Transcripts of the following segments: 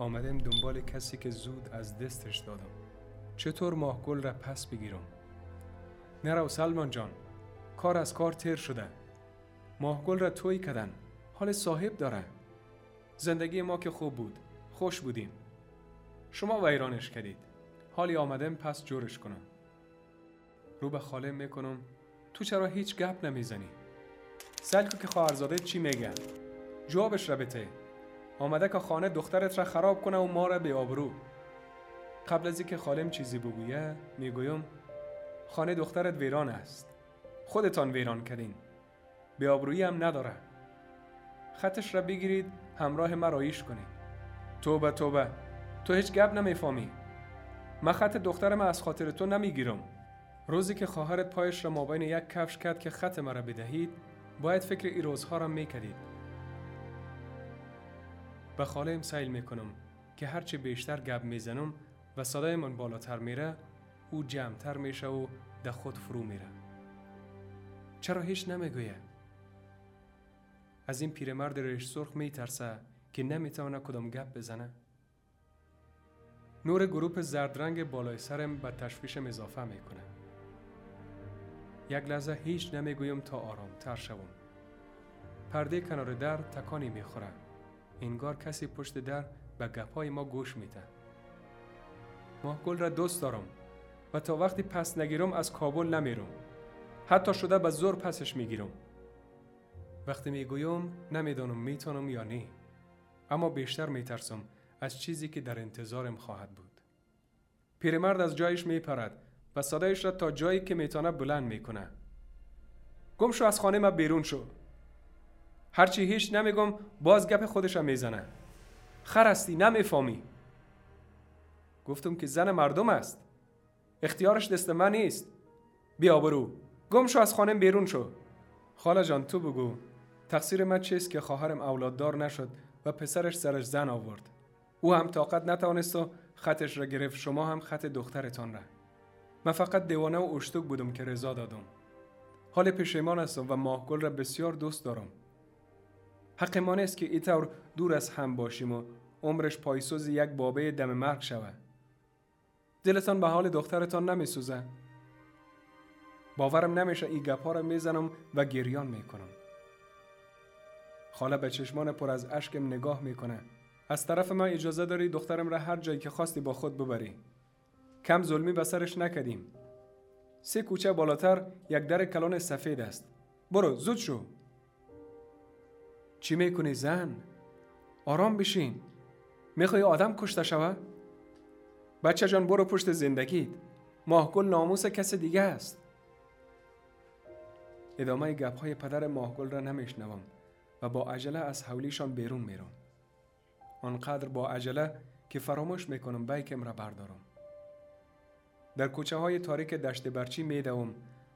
آمدم دنبال کسی که زود از دستش دادم. چطور ماهگل را پس بگیرم؟ نرو سلمان جان کار از کار تیر شده. ماهگل را توی کدن حال صاحب داره. زندگی ما که خوب بود خوش بودیم. شما ویرانش کردید. حالی آمدم پس جورش کنم. رو به خاله می‌کنم. تو چرا هیچ گپ نمی‌زنی؟ سلکو که خواهرزاده چی میگن جوابش را بته آمده که خانه دخترت را خراب کنه و ما را به آبرو قبل از اینکه خالم چیزی بگویه می‌گویم خانه دخترت ویران است. خودتان ویران کردین. به آبرویی هم نداره. خطش را بگیرید همراه ما رایش کنید. توبه توبه. تو هیچ گپ نمی‌فهمی. من خط دخترم از خاطر تو نمی‌گیرم. روزی که خواهرت پایش را مابین یک کفش کرد که خط مرا بدهید باید فکر ای روزها را می‌کردید. به خالم سیل می‌کنم که هرچی بیشتر گپ می‌زنم و صدایمان بالاتر میره او جمعتر میشه و در خود فرو میره. چرا هیچ نمی‌گویه از این پیرمرد ریش سرخ میترسه که نمی‌تونه کدام گپ بزنه. نور گروپ زردرنگ بالای سرم به تشویشم اضافه می‌کنه. یک لحظه هیچ نمی‌گویم تا آرام تر شوم. پرده کنار در تکانی می‌خوره. انگار کسی پشت در به گپای ما گوش میده. ماه گل را دوست دارم و تا وقتی پس نگیرم از کابل نمیرم. حتی شده به زور پسش می‌گیرم. وقتی می‌گویم نمی‌دانم می‌تونم یا نه اما بیشتر میترسم از چیزی که در انتظارم خواهد بود. پیرمرد از جایش میپرد و صدایش را تا جایی که می‌تونه بلند می‌کنه گم شو از خانه ما بیرون شو. هرچی هیچ نمیگم باز گپ خودش را می‌زنه. خرستی نمی‌فهمی. گفتم که زن مردم است. اختیارش دست من نیست. بیا برو. گم شو از خانه بیرون شو. خاله جان تو بگو. تقصیر من چیست که خواهرم اولاددار نشد و پسرش سرش زن آورد؟ او هم طاقت نتوانست و خطش را گرفت. شما هم خط دخترتان را. من فقط دیوانه و اشتوک بودم که رضا دادم. حال پشیمان هستم و ماهگل را بسیار دوست دارم. حق ما نیست که ایطور دور از هم باشیم و عمرش پایسوز یک بابه دم مرگ شود. دلتان به حال دخترتان نمیسوزه. باورم نمیشه ای گپا را می‌زنم و گریان می‌کنم. خاله به چشمان پر از اشکم نگاه می‌کنه. از طرف من اجازه داری دخترم را هر جایی که خواستی با خود ببری. کم ظلمی به سرش نکدیم سه کوچه بالاتر یک در کلان سفید است. برو زود شو. چی می‌کنی زن؟ آرام بشین. می‌خوای آدم کشته شوه؟ بچه جان برو پشت زندگیت. ماهگل ناموس کس دیگه است. ادامه گپ های پدر ماهگل را نمیشنوم و با عجله از حولیشان بیرون میرم. آنقدر با عجله که فراموش می‌کنم بیکم را بردارم. در کوچه های تاریک دشت برچی میدوم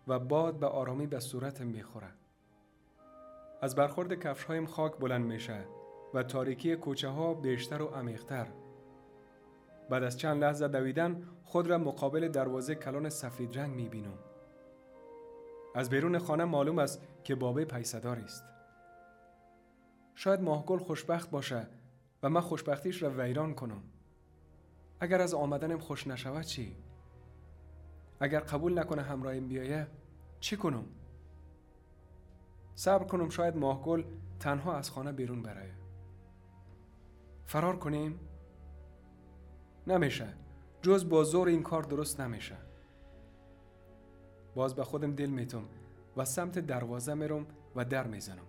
و باد به آرامی به صورتم می‌خوره. از برخورد کفش هایم خاک بلند میشه و تاریکی کوچه ها بیشتر و عمیقتر بعد از چند لحظه دویدن خود را مقابل دروازه کلان سفید رنگ می بینم. از بیرون خانه معلوم است که بابه پیسدار است. شاید ماهگل خوشبخت باشه و من خوشبختیش را ویران کنم. اگر از آمدنم خوش نشود چی؟ اگر قبول نکنه همراهیم بیایه چی کنم؟ صبر کنم شاید ماهگل تنها از خانه بیرون برایه. فرار کنیم؟ نمیشه. جز با زور این کار درست نمیشه. باز به خودم دل میتم و سمت دروازه میرم و در می‌زنم.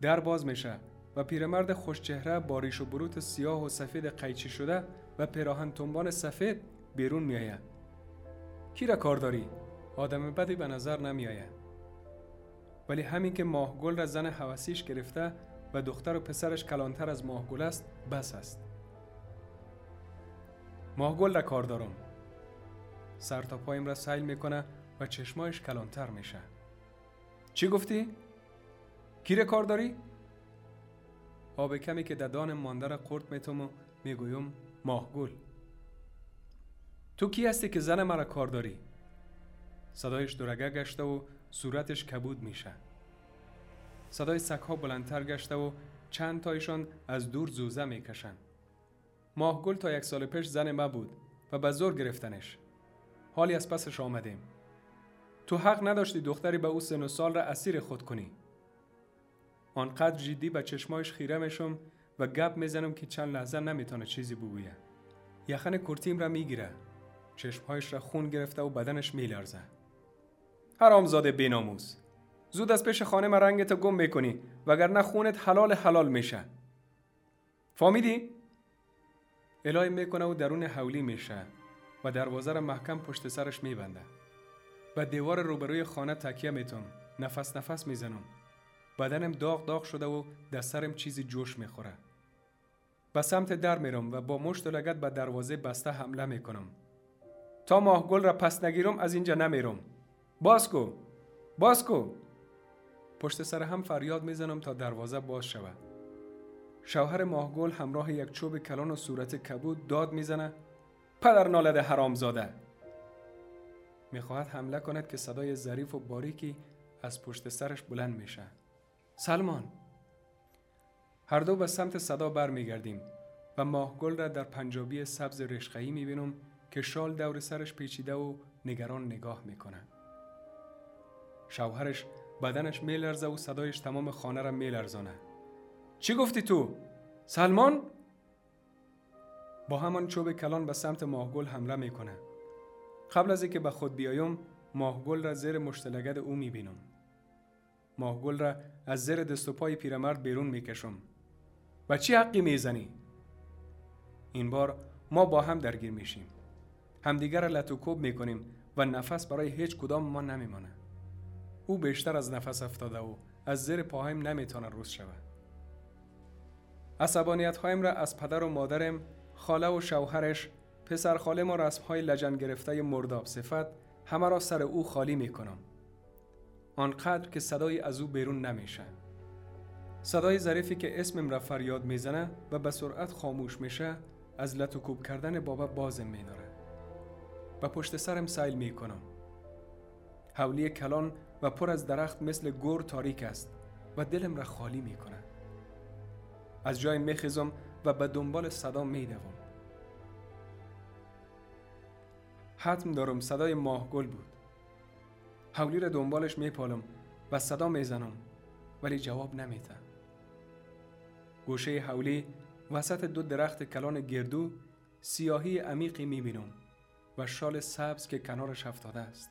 در باز میشه و پیرمرد خوشچهره با ریش و بروت سیاه و سفید قیچی شده و پیراهن تنبان سفید بیرون میآید. کی را کار داری؟ آدم بدی به نظر نمیآید. ولی همین که ماهگل را زن حواسیش گرفته و دختر و پسرش کلانتر از ماهگل است بس است ماهگل را کار دارم سر تا پایم را سیل می‌کنه و چشمایش کلانتر میشه چی گفتی؟ کی کار داری؟ آب کمی که ددان مانده را قرد و می‌گویم ماهگل تو کی هستی که زن مرا کار داری؟ صدایش درگه گشته و صورتش کبود میشه. صدای سکها بلندتر گشته و چند تایشان از دور زوزه می‌کشند. ماهگل تا یک سال پیش زن ما بود و به زور گرفتنش. حالی از پسش آمدیم. تو حق نداشتی دختری به او سن و سال را اسیر خود کنی. آنقدر جدی به چشمایش خیره میشم و گپ می‌زنم که چند لحظه نمی‌تونه چیزی بگویه. یخن کرتیم را می‌گیره. چشمهایش را خون گرفته و بدنش میلرزه. حرامزاده بیناموز زود از پیش خانه ما رنگت گم می‌کنی وگرنه خونت حلال حلال میشه. فامیدی؟ الهی می‌کنه و درون حولی میشه و دروازه را محکم پشت سرش میبنده. و دیوار روبروی خانه تکیه میتون نفس نفس می‌زنم. بدنم داغ داغ شده و در سرم چیزی جوش می‌خوره. به سمت در میرم و با مشت و لگت به دروازه بسته حمله می‌کنم. تا ماهگل را پس نگیرم از اینجا نمیرم. باسکو باسکو. پشت سر هم فریاد می‌زنم تا دروازه باز شود. شوهر ماهگل همراه یک چوب کلان و صورت کبود داد می‌زنه. پدر نالد حرامزاده. می‌خواهد حمله کند که صدای ظریف و باریکی از پشت سرش بلند میشه. سلمان. هر دو به سمت صدا برمیگردیم و ماهگل را در پنجابی سبز رشقهی می‌بینم که شال دور سرش پیچیده و نگران نگاه می‌کنه شوهرش بدنش میلرزه و صدایش تمام خانه را میلرزانه چی گفتی تو؟ سلمان؟ با همان چوب کلان به سمت ماهگل حمله می‌کنه قبل از اینکه به خود بیایم ماهگل را زیر مشتلگد او می‌بینم ماهگل را از زیر دست و پای پیرمرد بیرون می‌کشم و چی حقی می‌زنی؟ این بار ما با هم درگیر میشیم همدیگر را لطوکوب می‌کنیم و نفس برای هیچ کدام ما نمیمانه او بیشتر از نفس افتاده و از زیر پاهایم نمی‌تونه روز شود عصبانیت هایم را از پدر و مادرم خاله و شوهرش پسر خاله ما رسم های لجن گرفته مرداب صفت همه را سر او خالی می کنم. آنقدر که صدای از او بیرون نمیشه. صدای ظریفی که اسمم را فریاد می‌زنه و به سرعت خاموش میشه از لطوکوب کردن بابا بازم میداره. و پشت سرم سیل می کنم. حولی کلان و پر از درخت مثل گور تاریک است و دلم را خالی می کنه. از جای میخیزم و به دنبال صدا میدوم حتم دارم صدای ماهگل بود. حولی را دنبالش میپالم و صدا می‌زنم ولی جواب نمیده گوشه حولی وسط دو درخت کلان گردو سیاهی عمیقی می‌بینم و شال سبز که کنارش افتاده است.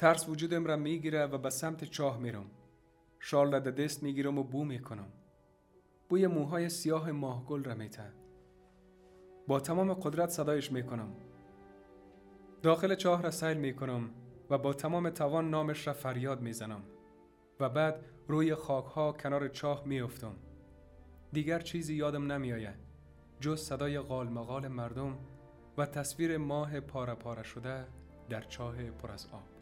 ترس وجودم را می‌گیره و به سمت چاه میرم. شال را دست می‌گیرم و بو می‌کنم. بوی موهای سیاه ماهگل را میته. با تمام قدرت صدایش می‌کنم. داخل چاه را سیل می‌کنم و با تمام توان نامش را فریاد می‌زنم و بعد روی خاکها کنار چاه میافتم. دیگر چیزی یادم نمیآید جز صدای قال مردم و تصویر ماه پاره پاره شده در چاه پر از آب.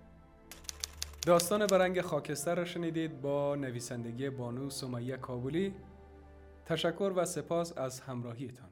داستان برنگ خاکستر را شنیدید با نویسندگی بانو سمیه کابولی تشکر و سپاس از همراهیتان.